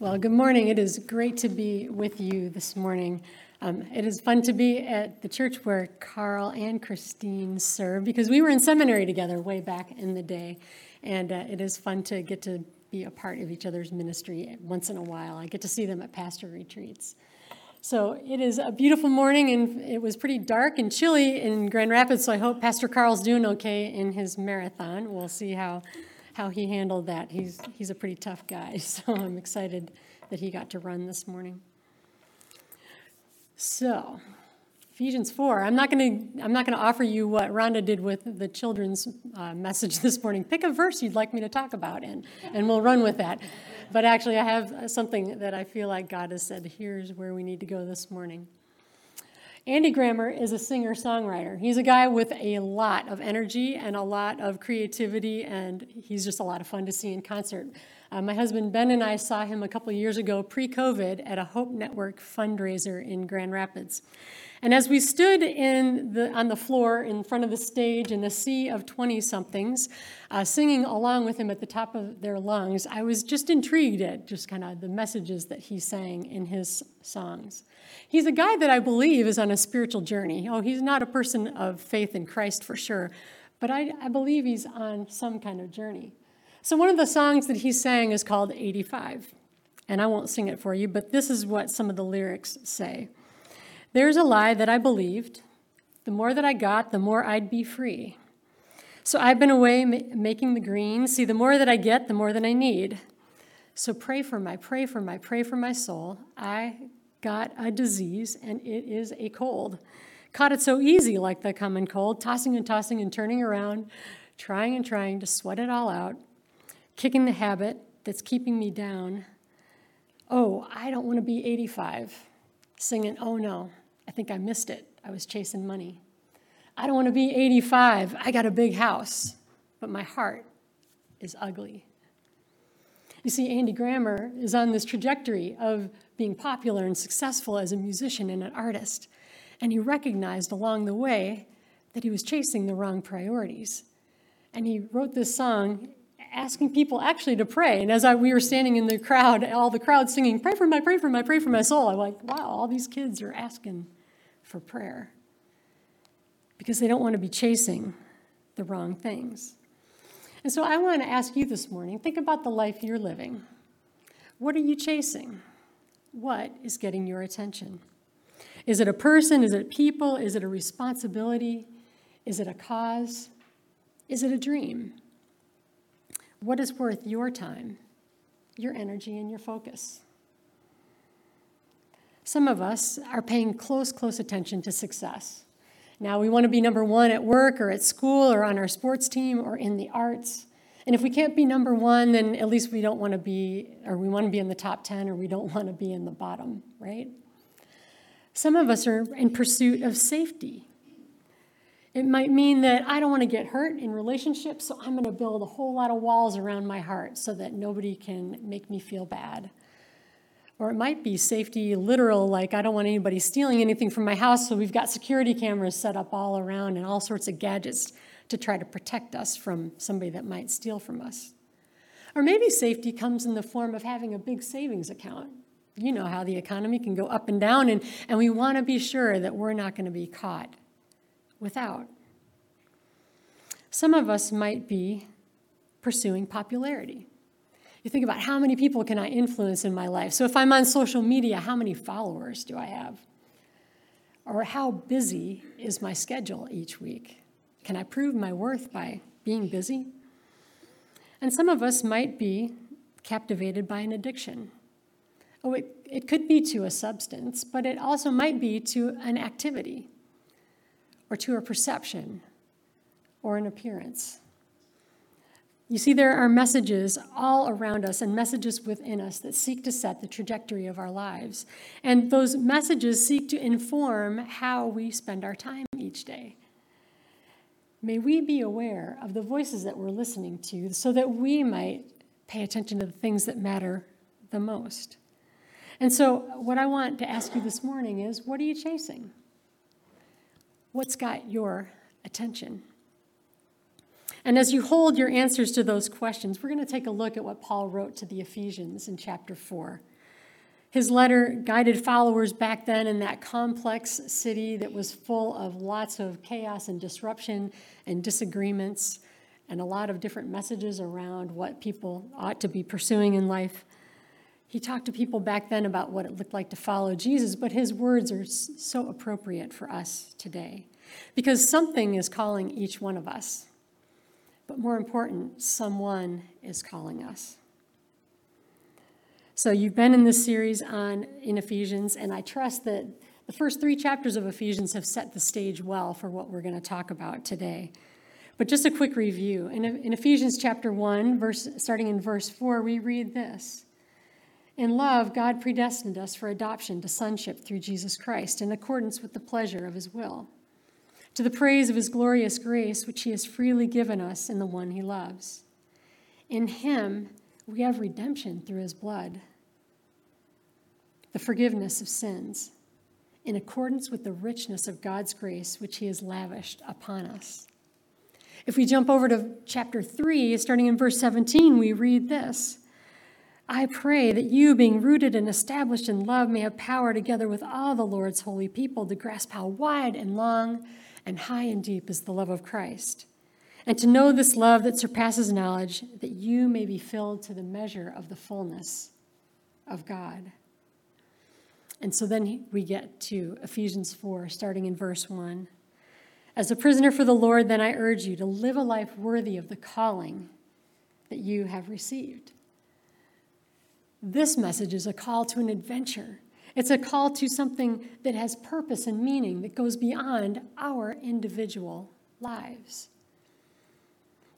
Well, good morning. It is great to be with you this morning. Um, it is fun to be at the church where Carl and Christine serve because we were in seminary together way back in the day. And uh, it is fun to get to be a part of each other's ministry once in a while. I get to see them at pastor retreats. So it is a beautiful morning, and it was pretty dark and chilly in Grand Rapids. So I hope Pastor Carl's doing okay in his marathon. We'll see how how he handled that. He's, he's a pretty tough guy, so I'm excited that he got to run this morning. So, Ephesians 4. I'm not going to I'm not going to offer you what Rhonda did with the children's uh, message this morning. Pick a verse you'd like me to talk about, and and we'll run with that. But actually, I have something that I feel like God has said. Here's where we need to go this morning. Andy Grammer is a singer songwriter. He's a guy with a lot of energy and a lot of creativity, and he's just a lot of fun to see in concert. Uh, my husband Ben and I saw him a couple years ago, pre COVID, at a Hope Network fundraiser in Grand Rapids. And as we stood the, on the floor in front of the stage in a sea of 20 somethings, uh, singing along with him at the top of their lungs, I was just intrigued at just kind of the messages that he sang in his songs. He's a guy that I believe is on a spiritual journey. Oh, he's not a person of faith in Christ for sure, but I, I believe he's on some kind of journey. So, one of the songs that he sang is called 85. And I won't sing it for you, but this is what some of the lyrics say There's a lie that I believed. The more that I got, the more I'd be free. So I've been away making the green. See, the more that I get, the more that I need. So pray for my, pray for my, pray for my soul. I got a disease, and it is a cold. Caught it so easy, like the common cold, tossing and tossing and turning around, trying and trying to sweat it all out, kicking the habit that's keeping me down. Oh, I don't want to be 85. Singing, oh no, I think I missed it. I was chasing money. I don't want to be 85. I got a big house, but my heart is ugly. You see, Andy Grammer is on this trajectory of being popular and successful as a musician and an artist. And he recognized along the way that he was chasing the wrong priorities. And he wrote this song asking people actually to pray. And as I, we were standing in the crowd, all the crowd singing, Pray for my, pray for my, pray for my soul, I'm like, wow, all these kids are asking for prayer because they don't want to be chasing the wrong things. And so I want to ask you this morning think about the life you're living. What are you chasing? What is getting your attention? Is it a person? Is it people? Is it a responsibility? Is it a cause? Is it a dream? What is worth your time, your energy, and your focus? Some of us are paying close, close attention to success. Now, we want to be number one at work or at school or on our sports team or in the arts. And if we can't be number one, then at least we don't want to be, or we want to be in the top 10, or we don't want to be in the bottom, right? Some of us are in pursuit of safety. It might mean that I don't want to get hurt in relationships, so I'm going to build a whole lot of walls around my heart so that nobody can make me feel bad. Or it might be safety literal, like I don't want anybody stealing anything from my house, so we've got security cameras set up all around and all sorts of gadgets to try to protect us from somebody that might steal from us. Or maybe safety comes in the form of having a big savings account. You know how the economy can go up and down, and, and we want to be sure that we're not going to be caught without. Some of us might be pursuing popularity. You think about how many people can I influence in my life? So if I'm on social media, how many followers do I have? Or how busy is my schedule each week? Can I prove my worth by being busy? And some of us might be captivated by an addiction. Oh, it, it could be to a substance, but it also might be to an activity or to a perception or an appearance. You see, there are messages all around us and messages within us that seek to set the trajectory of our lives. And those messages seek to inform how we spend our time each day. May we be aware of the voices that we're listening to so that we might pay attention to the things that matter the most. And so, what I want to ask you this morning is what are you chasing? What's got your attention? And as you hold your answers to those questions, we're going to take a look at what Paul wrote to the Ephesians in chapter 4. His letter guided followers back then in that complex city that was full of lots of chaos and disruption and disagreements and a lot of different messages around what people ought to be pursuing in life. He talked to people back then about what it looked like to follow Jesus, but his words are so appropriate for us today because something is calling each one of us. But more important, someone is calling us. So you've been in this series on in Ephesians, and I trust that the first three chapters of Ephesians have set the stage well for what we're going to talk about today. But just a quick review. In, in Ephesians chapter 1, verse, starting in verse 4, we read this In love, God predestined us for adoption to sonship through Jesus Christ in accordance with the pleasure of his will, to the praise of his glorious grace, which he has freely given us in the one he loves. In him, we have redemption through his blood the forgiveness of sins, in accordance with the richness of God's grace, which He has lavished upon us. If we jump over to chapter 3, starting in verse 17, we read this I pray that you, being rooted and established in love, may have power together with all the Lord's holy people to grasp how wide and long and high and deep is the love of Christ, and to know this love that surpasses knowledge, that you may be filled to the measure of the fullness of God. And so then we get to Ephesians 4, starting in verse 1. As a prisoner for the Lord, then I urge you to live a life worthy of the calling that you have received. This message is a call to an adventure. It's a call to something that has purpose and meaning that goes beyond our individual lives.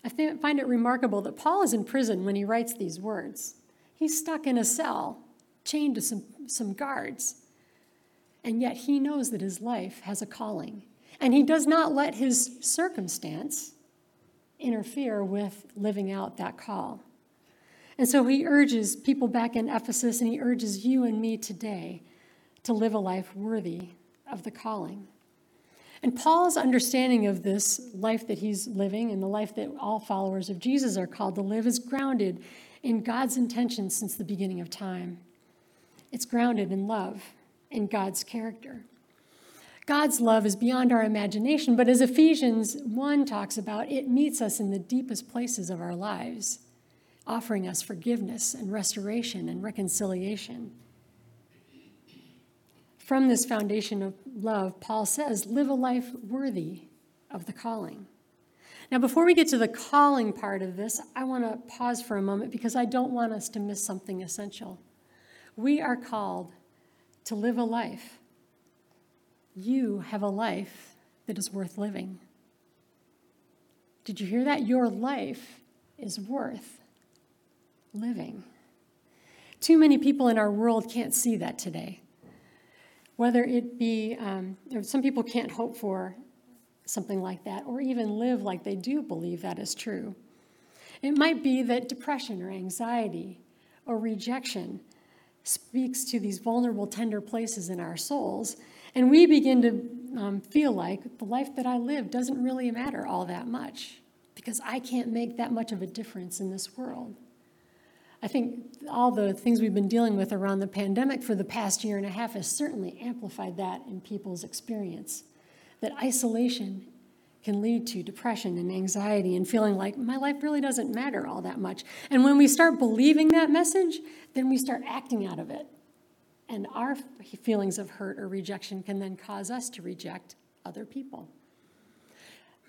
I find it remarkable that Paul is in prison when he writes these words. He's stuck in a cell, chained to some some guards. And yet he knows that his life has a calling. And he does not let his circumstance interfere with living out that call. And so he urges people back in Ephesus and he urges you and me today to live a life worthy of the calling. And Paul's understanding of this life that he's living and the life that all followers of Jesus are called to live is grounded in God's intention since the beginning of time. It's grounded in love, in God's character. God's love is beyond our imagination, but as Ephesians 1 talks about, it meets us in the deepest places of our lives, offering us forgiveness and restoration and reconciliation. From this foundation of love, Paul says, live a life worthy of the calling. Now, before we get to the calling part of this, I want to pause for a moment because I don't want us to miss something essential. We are called to live a life. You have a life that is worth living. Did you hear that? Your life is worth living. Too many people in our world can't see that today. Whether it be, um, some people can't hope for something like that or even live like they do believe that is true. It might be that depression or anxiety or rejection speaks to these vulnerable, tender places in our souls. And we begin to um, feel like the life that I live doesn't really matter all that much because I can't make that much of a difference in this world. I think all the things we've been dealing with around the pandemic for the past year and a half has certainly amplified that in people's experience. That isolation can lead to depression and anxiety and feeling like my life really doesn't matter all that much. And when we start believing that message, then we start acting out of it. And our feelings of hurt or rejection can then cause us to reject other people.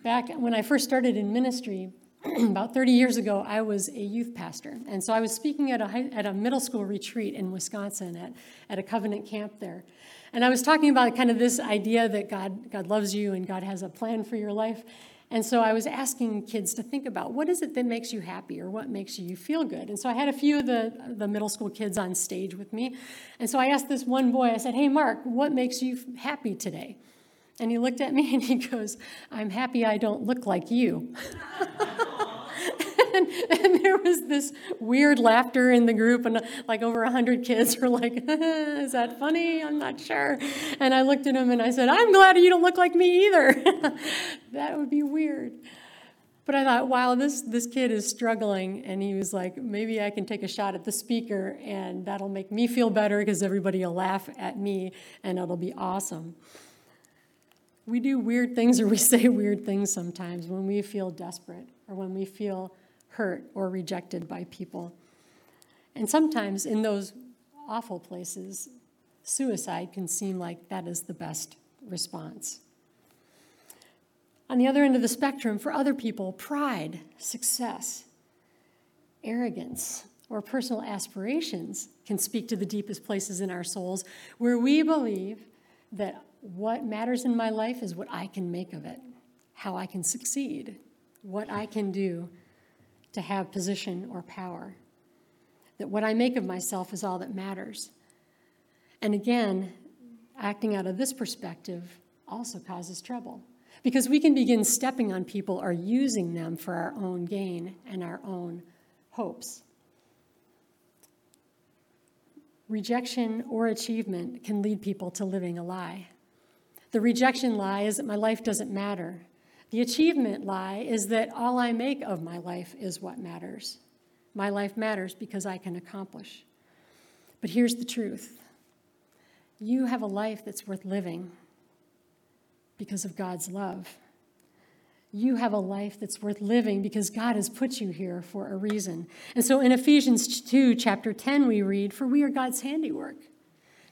Back when I first started in ministry, about 30 years ago, I was a youth pastor. And so I was speaking at a, high, at a middle school retreat in Wisconsin at, at a covenant camp there. And I was talking about kind of this idea that God, God loves you and God has a plan for your life. And so I was asking kids to think about what is it that makes you happy or what makes you feel good. And so I had a few of the, the middle school kids on stage with me. And so I asked this one boy, I said, Hey, Mark, what makes you happy today? And he looked at me and he goes, I'm happy I don't look like you. and, and, there was this weird laughter in the group, and like over a hundred kids were like, "Is that funny? I'm not sure." And I looked at him and I said, "I'm glad you don't look like me either. that would be weird." But I thought, wow, this, this kid is struggling. And he was like, maybe I can take a shot at the speaker and that'll make me feel better because everybody will laugh at me and it'll be awesome. We do weird things or we say weird things sometimes when we feel desperate or when we feel hurt or rejected by people. And sometimes in those awful places, suicide can seem like that is the best response. On the other end of the spectrum, for other people, pride, success, arrogance, or personal aspirations can speak to the deepest places in our souls where we believe that what matters in my life is what I can make of it, how I can succeed, what I can do to have position or power. That what I make of myself is all that matters. And again, acting out of this perspective also causes trouble because we can begin stepping on people or using them for our own gain and our own hopes. Rejection or achievement can lead people to living a lie. The rejection lie is that my life doesn't matter. The achievement lie is that all I make of my life is what matters. My life matters because I can accomplish. But here's the truth you have a life that's worth living because of God's love. You have a life that's worth living because God has put you here for a reason. And so in Ephesians 2, chapter 10, we read, For we are God's handiwork,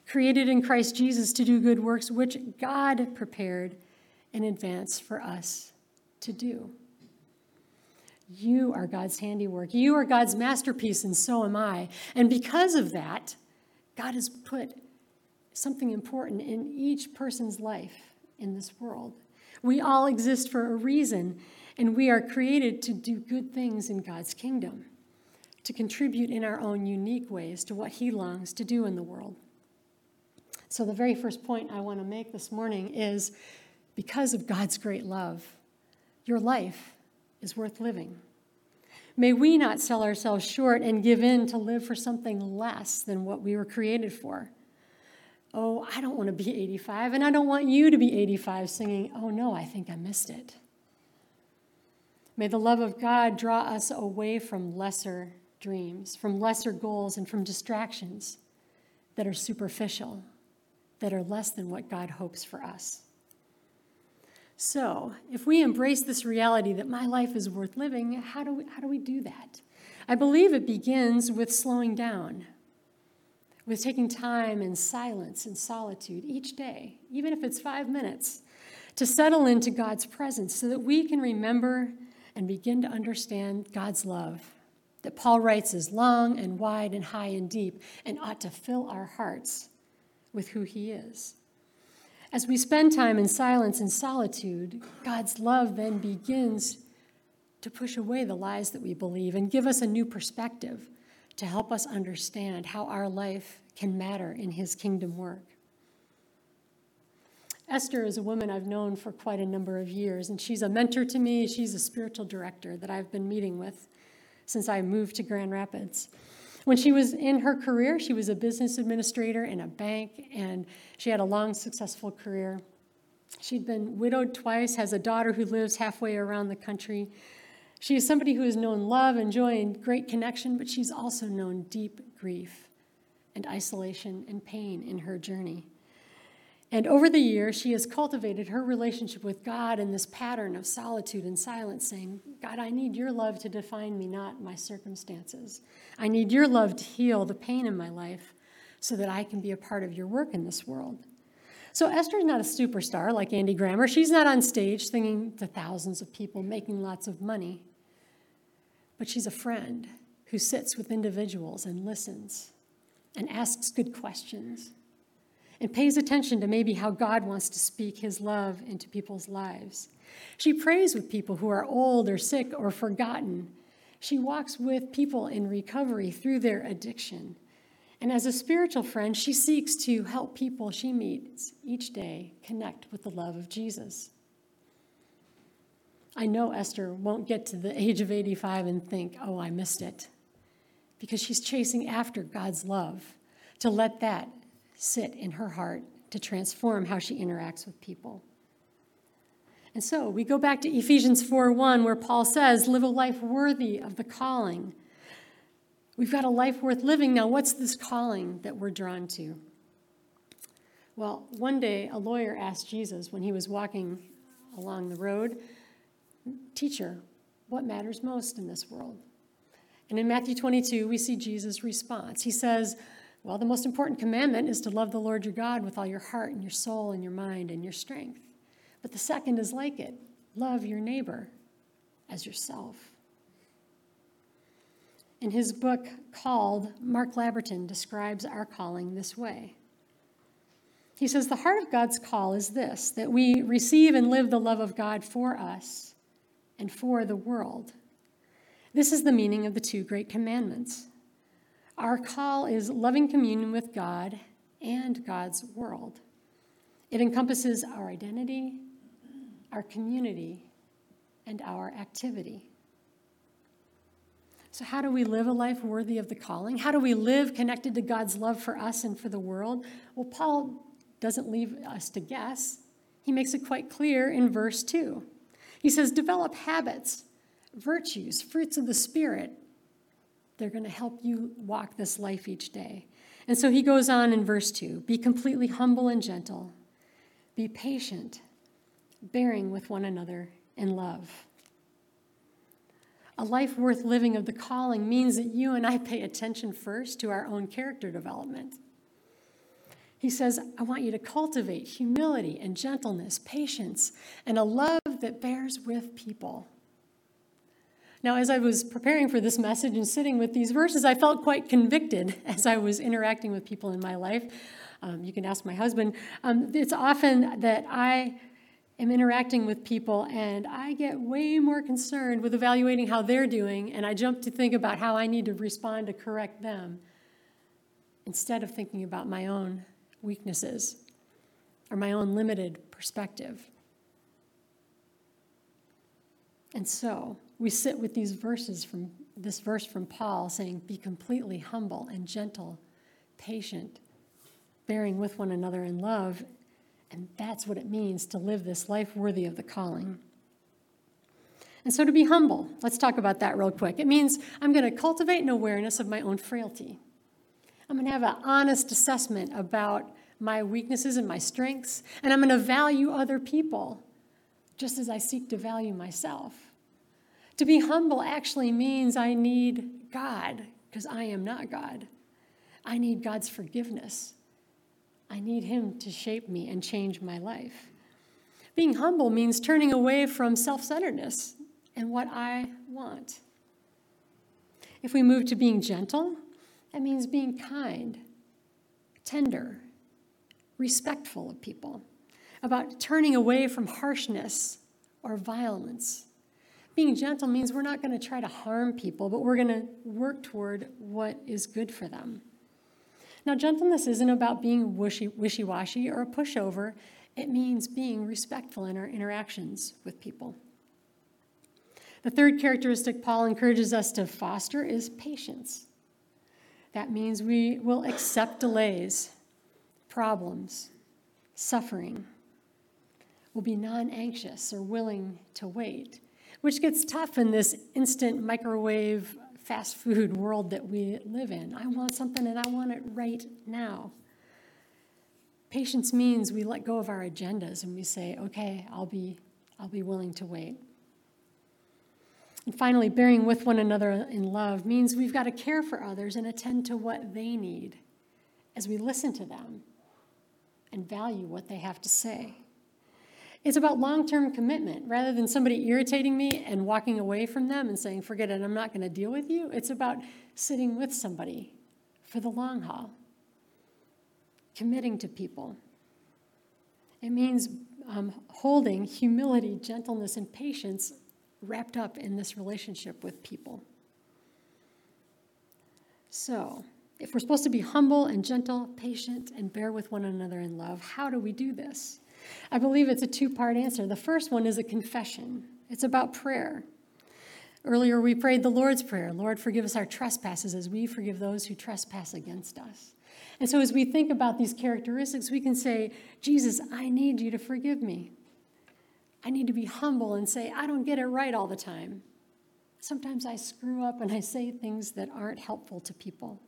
created in Christ Jesus to do good works, which God prepared in advance for us to do. You are God's handiwork. You are God's masterpiece, and so am I. And because of that, God has put something important in each person's life in this world. We all exist for a reason, and we are created to do good things in God's kingdom, to contribute in our own unique ways to what He longs to do in the world. So, the very first point I want to make this morning is because of God's great love, your life is worth living. May we not sell ourselves short and give in to live for something less than what we were created for oh, I don't want to be 85, and I don't want you to be 85 singing, oh no, I think I missed it. May the love of God draw us away from lesser dreams, from lesser goals, and from distractions that are superficial, that are less than what God hopes for us. So, if we embrace this reality that my life is worth living, how do we, how do, we do that? I believe it begins with slowing down with taking time in silence and solitude each day, even if it's five minutes, to settle into God's presence so that we can remember and begin to understand God's love that Paul writes is long and wide and high and deep and ought to fill our hearts with who he is. As we spend time in silence and solitude, God's love then begins to push away the lies that we believe and give us a new perspective to help us understand how our life can matter in his kingdom work. Esther is a woman I've known for quite a number of years, and she's a mentor to me. She's a spiritual director that I've been meeting with since I moved to Grand Rapids. When she was in her career, she was a business administrator in a bank, and she had a long, successful career. She'd been widowed twice, has a daughter who lives halfway around the country. She is somebody who has known love and joy and great connection, but she's also known deep grief and isolation and pain in her journey. And over the years, she has cultivated her relationship with God in this pattern of solitude and silence, saying, God, I need your love to define me, not my circumstances. I need your love to heal the pain in my life so that I can be a part of your work in this world. So Esther's not a superstar like Andy Grammer. She's not on stage singing to thousands of people, making lots of money but she's a friend who sits with individuals and listens and asks good questions and pays attention to maybe how God wants to speak his love into people's lives. She prays with people who are old or sick or forgotten. She walks with people in recovery through their addiction. And as a spiritual friend, she seeks to help people she meets each day connect with the love of Jesus. I know Esther won't get to the age of 85 and think, oh, I missed it. Because she's chasing after God's love to let that sit in her heart to transform how she interacts with people. And so we go back to Ephesians 4:1 where Paul says, "Live a life worthy of the calling." We've got a life worth living. Now, what's this calling that we're drawn to? Well, one day a lawyer asked Jesus when he was walking along the road, Teacher, what matters most in this world? And in Matthew 22, we see Jesus' response. He says, Well, the most important commandment is to love the Lord your God with all your heart and your soul and your mind and your strength. But the second is like it love your neighbor as yourself. In his book called, Mark Labberton describes our calling this way. He says, The heart of God's call is this that we receive and live the love of God for us and for the world. This is the meaning of the two great commandments. Our call is loving communion with God and God's world. It encompasses our identity, our community, and our activity. So, how do we live a life worthy of the calling? How do we live connected to God's love for us and for the world? Well, Paul doesn't leave us to guess. He makes it quite clear in verse 2. He says, Develop habits virtues, fruits of the Spirit. They're going to help you walk this life each day. And so he goes on in verse 2 Be completely humble and gentle, be patient, bearing with one another in love. A life worth living of the calling means that you and I pay attention first to our own character development. He says, I want you to cultivate humility and gentleness, patience, and a love that bears with people. Now, as I was preparing for this message and sitting with these verses, I felt quite convicted as I was interacting with people in my life. Um, you can ask my husband. Um, it's often that I am interacting with people and I get way more concerned with evaluating how they're doing, and I jump to think about how I need to respond to correct them instead of thinking about my own weaknesses or my own limited perspective. And so, we sit with these verses from this verse from Paul saying, Be completely humble and gentle, patient, bearing with one another in love. And that's what it means to live this life worthy of the calling. And so to be humble, let's talk about that real quick. It means I'm going to cultivate an awareness of my own frailty. I'm going to have an honest assessment about my weaknesses and my strengths, and I'm going to value other people just as I seek to value myself. To be humble actually means I need God because I am not God. I need God's forgiveness. I need Him to shape me and change my life. Being humble means turning away from self centeredness and what I want. If we move to being gentle, that means being kind, tender, respectful of people, about turning away from harshness or violence being gentle means we're not going to try to harm people, but we're going to work toward what is good for them. Now, gentleness isn't about being wishy washy or a pushover, it means being respectful in our interactions with people. The third characteristic Paul encourages us to foster is patience. That means we will accept delays, problems, suffering. We'll be non anxious or willing to wait which gets tough in this instant microwave fast food world that we live in. I want something and I want it right now. Patience means we let go of our agendas and we say, okay, I'll be, I'll be willing to wait. And finally, bearing with one another in love means we've got to care for others and attend to what they need as we listen to them and value what they have to say. It's about long term commitment. Rather than somebody irritating me and walking away from them and saying, forget it, I'm not going to deal with you, it's about sitting with somebody for the long haul, committing to people. It means um, holding humility, gentleness, and patience wrapped up in this relationship with people. So, if we're supposed to be humble and gentle, patient, and bear with one another in love, how do we do this? I believe it's a two part answer. The first one is a confession, it's about prayer. Earlier, we prayed the Lord's Prayer Lord, forgive us our trespasses as we forgive those who trespass against us. And so, as we think about these characteristics, we can say, Jesus, I need you to forgive me. I need to be humble and say, I don't get it right all the time. Sometimes I screw up and I say things that aren't helpful to people.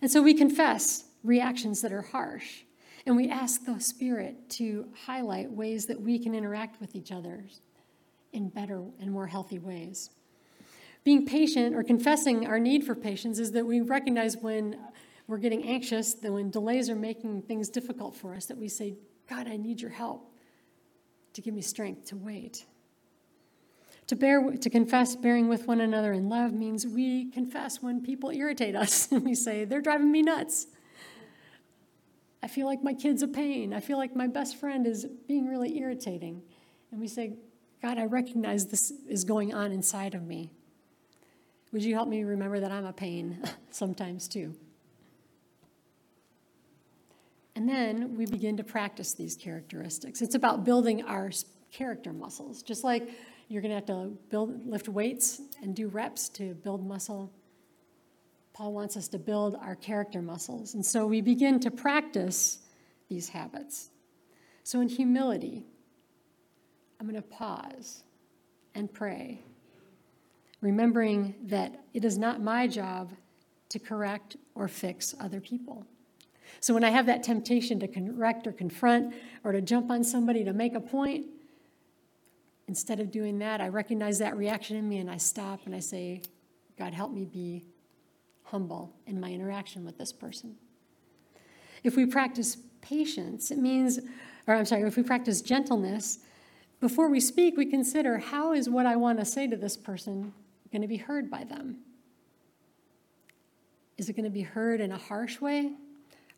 And so we confess reactions that are harsh. And we ask the Spirit to highlight ways that we can interact with each other in better and more healthy ways. Being patient or confessing our need for patience is that we recognize when we're getting anxious, that when delays are making things difficult for us, that we say, God, I need your help to give me strength to wait. To bear to confess bearing with one another in love means we confess when people irritate us and we say, they're driving me nuts. I feel like my kid's a pain. I feel like my best friend is being really irritating. And we say, God, I recognize this is going on inside of me. Would you help me remember that I'm a pain sometimes too? And then we begin to practice these characteristics. It's about building our character muscles. Just like you're going to have to build, lift weights and do reps to build muscle, Paul wants us to build our character muscles. And so we begin to practice these habits. So in humility, I'm going to pause and pray, remembering that it is not my job to correct or fix other people. So when I have that temptation to correct or confront or to jump on somebody to make a point, instead of doing that, I recognize that reaction in me and I stop and I say, God, help me be humble in my interaction with this person. If we practice patience, it means, or I'm sorry, if we practice gentleness, before we speak, we consider how is what I want to say to this person going to be heard by them? Is it going to be heard in a harsh way?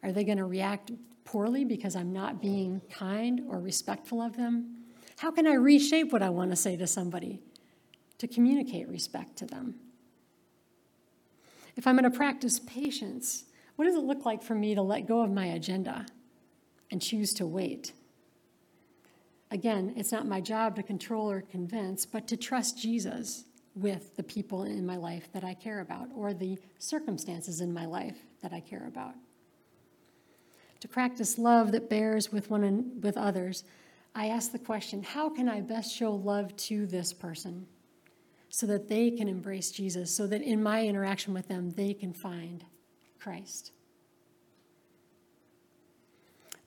Are they going to react poorly because I'm not being kind or respectful of them? How can I reshape what I want to say to somebody to communicate respect to them? If I'm going to practice patience, what does it look like for me to let go of my agenda and choose to wait? Again, it's not my job to control or convince, but to trust Jesus with the people in my life that I care about or the circumstances in my life that I care about. To practice love that bears with one and with others, I ask the question, how can I best show love to this person? So that they can embrace Jesus, so that in my interaction with them, they can find Christ.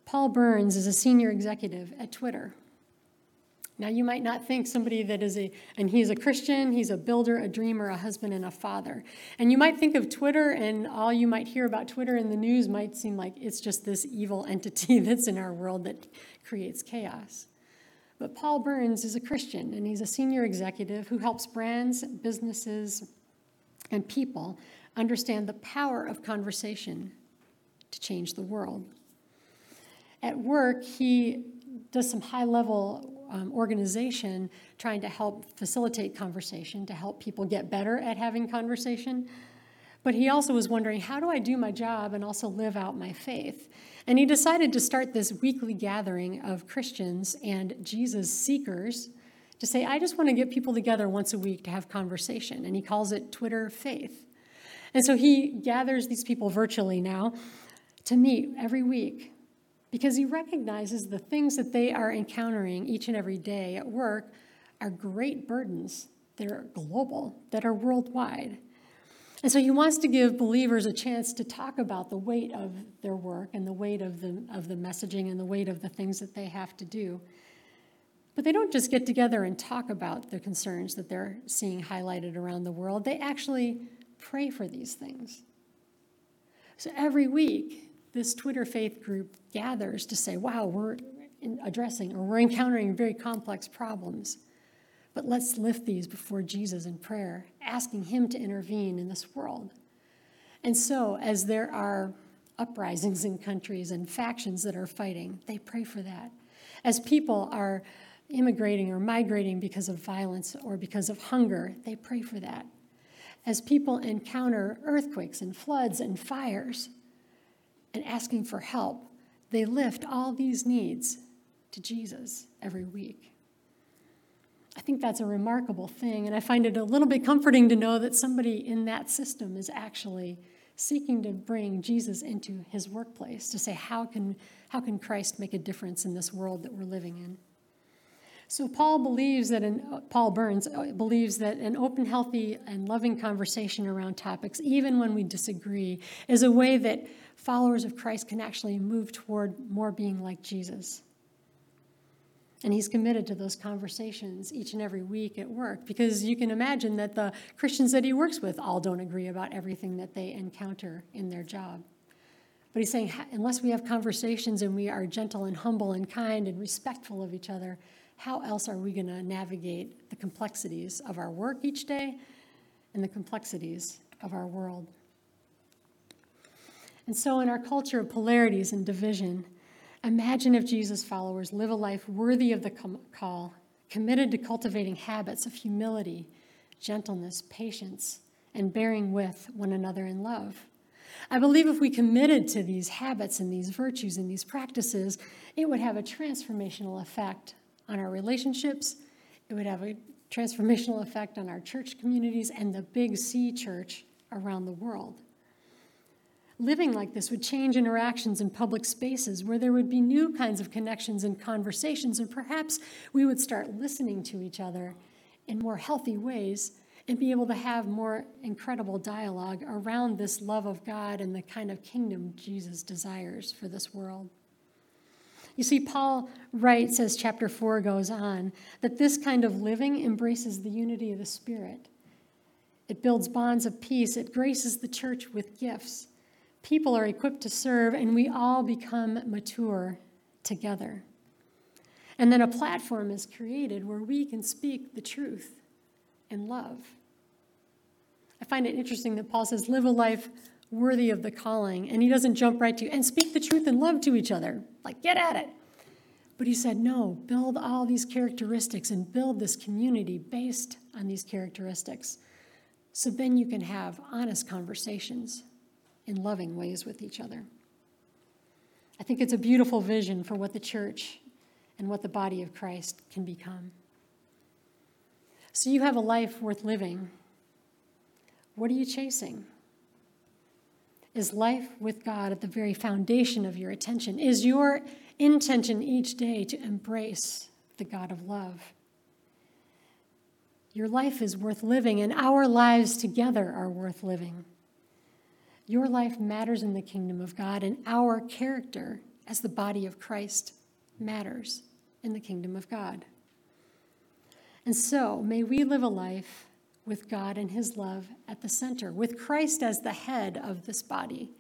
Paul Burns is a senior executive at Twitter. Now, you might not think somebody that is a, and he's a Christian, he's a builder, a dreamer, a husband, and a father. And you might think of Twitter, and all you might hear about Twitter in the news might seem like it's just this evil entity that's in our world that creates chaos. But Paul Burns is a Christian, and he's a senior executive who helps brands, businesses, and people understand the power of conversation to change the world. At work, he does some high level um, organization trying to help facilitate conversation, to help people get better at having conversation. But he also was wondering how do I do my job and also live out my faith? And he decided to start this weekly gathering of Christians and Jesus seekers to say, I just want to get people together once a week to have conversation. And he calls it Twitter Faith. And so he gathers these people virtually now to meet every week because he recognizes the things that they are encountering each and every day at work are great burdens that are global, that are worldwide. And so he wants to give believers a chance to talk about the weight of their work and the weight of the, of the messaging and the weight of the things that they have to do. But they don't just get together and talk about the concerns that they're seeing highlighted around the world, they actually pray for these things. So every week, this Twitter faith group gathers to say, wow, we're addressing or we're encountering very complex problems. But let's lift these before Jesus in prayer, asking Him to intervene in this world. And so, as there are uprisings in countries and factions that are fighting, they pray for that. As people are immigrating or migrating because of violence or because of hunger, they pray for that. As people encounter earthquakes and floods and fires and asking for help, they lift all these needs to Jesus every week. I think that's a remarkable thing. And I find it a little bit comforting to know that somebody in that system is actually seeking to bring Jesus into his workplace to say, how can, how can Christ make a difference in this world that we're living in? So Paul believes that an, Paul Burns uh, believes that an open, healthy, and loving conversation around topics, even when we disagree, is a way that followers of Christ can actually move toward more being like Jesus. And he's committed to those conversations each and every week at work because you can imagine that the Christians that he works with all don't agree about everything that they encounter in their job. But he's saying, unless we have conversations and we are gentle and humble and kind and respectful of each other, how else are we going to navigate the complexities of our work each day and the complexities of our world? And so, in our culture of polarities and division, imagine if Jesus' followers live a life worthy of the call, committed to cultivating habits of humility, gentleness, patience, and bearing with one another in love. I believe if we committed to these habits and these virtues and these practices, it would have a transformational effect on our relationships. It would have a transformational effect on our church communities and the big C church around the world. Living like this would change interactions in public spaces where there would be new kinds of connections and conversations, and perhaps we would start listening to each other in more healthy ways and be able to have more incredible dialogue around this love of God and the kind of kingdom Jesus desires for this world. You see, Paul writes, as chapter 4 goes on, that this kind of living embraces the unity of the Spirit. It builds bonds of peace, it graces the church with gifts. People are equipped to serve, and we all become mature together. And then a platform is created where we can speak the truth in love. I find it interesting that Paul says, live a life worthy of the calling. And he doesn't jump right to, and speak the truth and love to each other. Like, get at it. But he said, no, build all these characteristics and build this community based on these characteristics. So then you can have honest conversations in loving ways with each other. I think it's a beautiful vision for what the church and what the body of Christ can become. So you have a life worth living. What are you chasing? Is life with God at the very foundation of your attention? Is your intention each day to embrace the God of love? Your life is worth living, and our lives together are worth living. Your life matters in the kingdom of God, and our character as the body of Christ matters in the kingdom of God. And so, may we live a life with God and His love at the center, with Christ as the head of this body.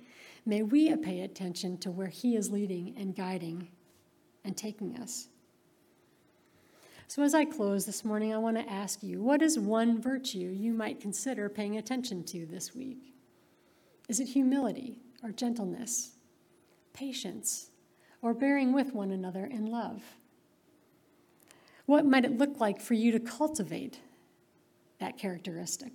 May we pay attention to where He is leading and guiding and taking us. So, as I close this morning, I want to ask you what is one virtue you might consider paying attention to this week? Is it humility or gentleness, patience, or bearing with one another in love? What might it look like for you to cultivate that characteristic.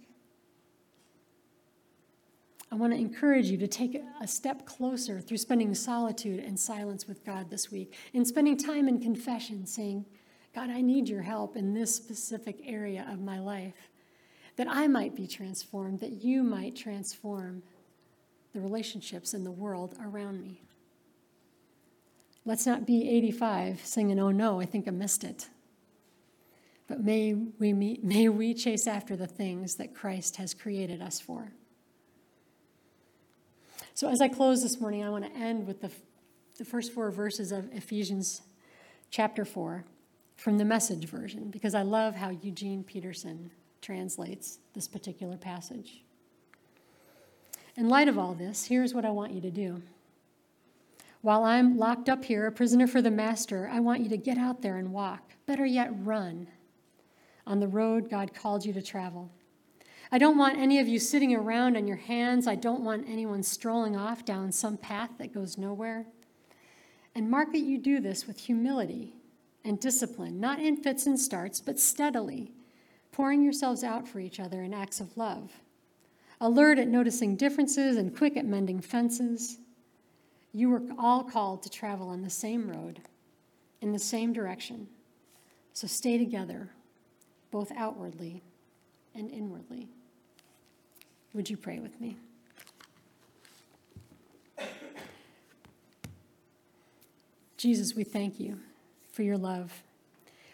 I want to encourage you to take a step closer through spending solitude and silence with God this week and spending time in confession, saying, God, I need your help in this specific area of my life, that I might be transformed, that you might transform the relationships in the world around me. Let's not be 85 singing, Oh no, I think I missed it. But may we, may we chase after the things that Christ has created us for. So, as I close this morning, I want to end with the, the first four verses of Ephesians chapter 4 from the message version, because I love how Eugene Peterson translates this particular passage. In light of all this, here's what I want you to do. While I'm locked up here, a prisoner for the master, I want you to get out there and walk. Better yet, run on the road God called you to travel. I don't want any of you sitting around on your hands. I don't want anyone strolling off down some path that goes nowhere. And mark that you do this with humility and discipline, not in fits and starts, but steadily, pouring yourselves out for each other in acts of love. Alert at noticing differences and quick at mending fences. You were all called to travel on the same road, in the same direction. So stay together both outwardly and inwardly. Would you pray with me? Jesus, we thank you for your love.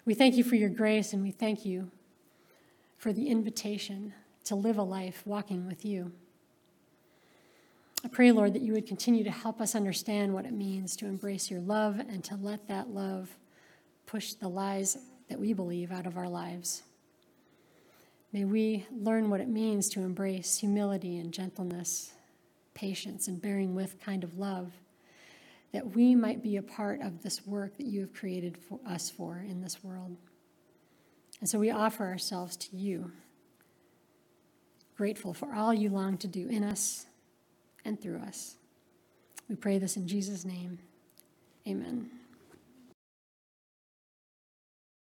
We thank you for your grace and we thank you for the invitation to live a life walking with you. I pray, Lord, that you would continue to help us understand what it means to embrace your love and to let that love push the lies that we believe out of our lives. May we learn what it means to embrace humility and gentleness, patience, and bearing with kind of love, that we might be a part of this work that you have created for us for in this world. And so we offer ourselves to you, grateful for all you long to do in us and through us. We pray this in Jesus' name. Amen.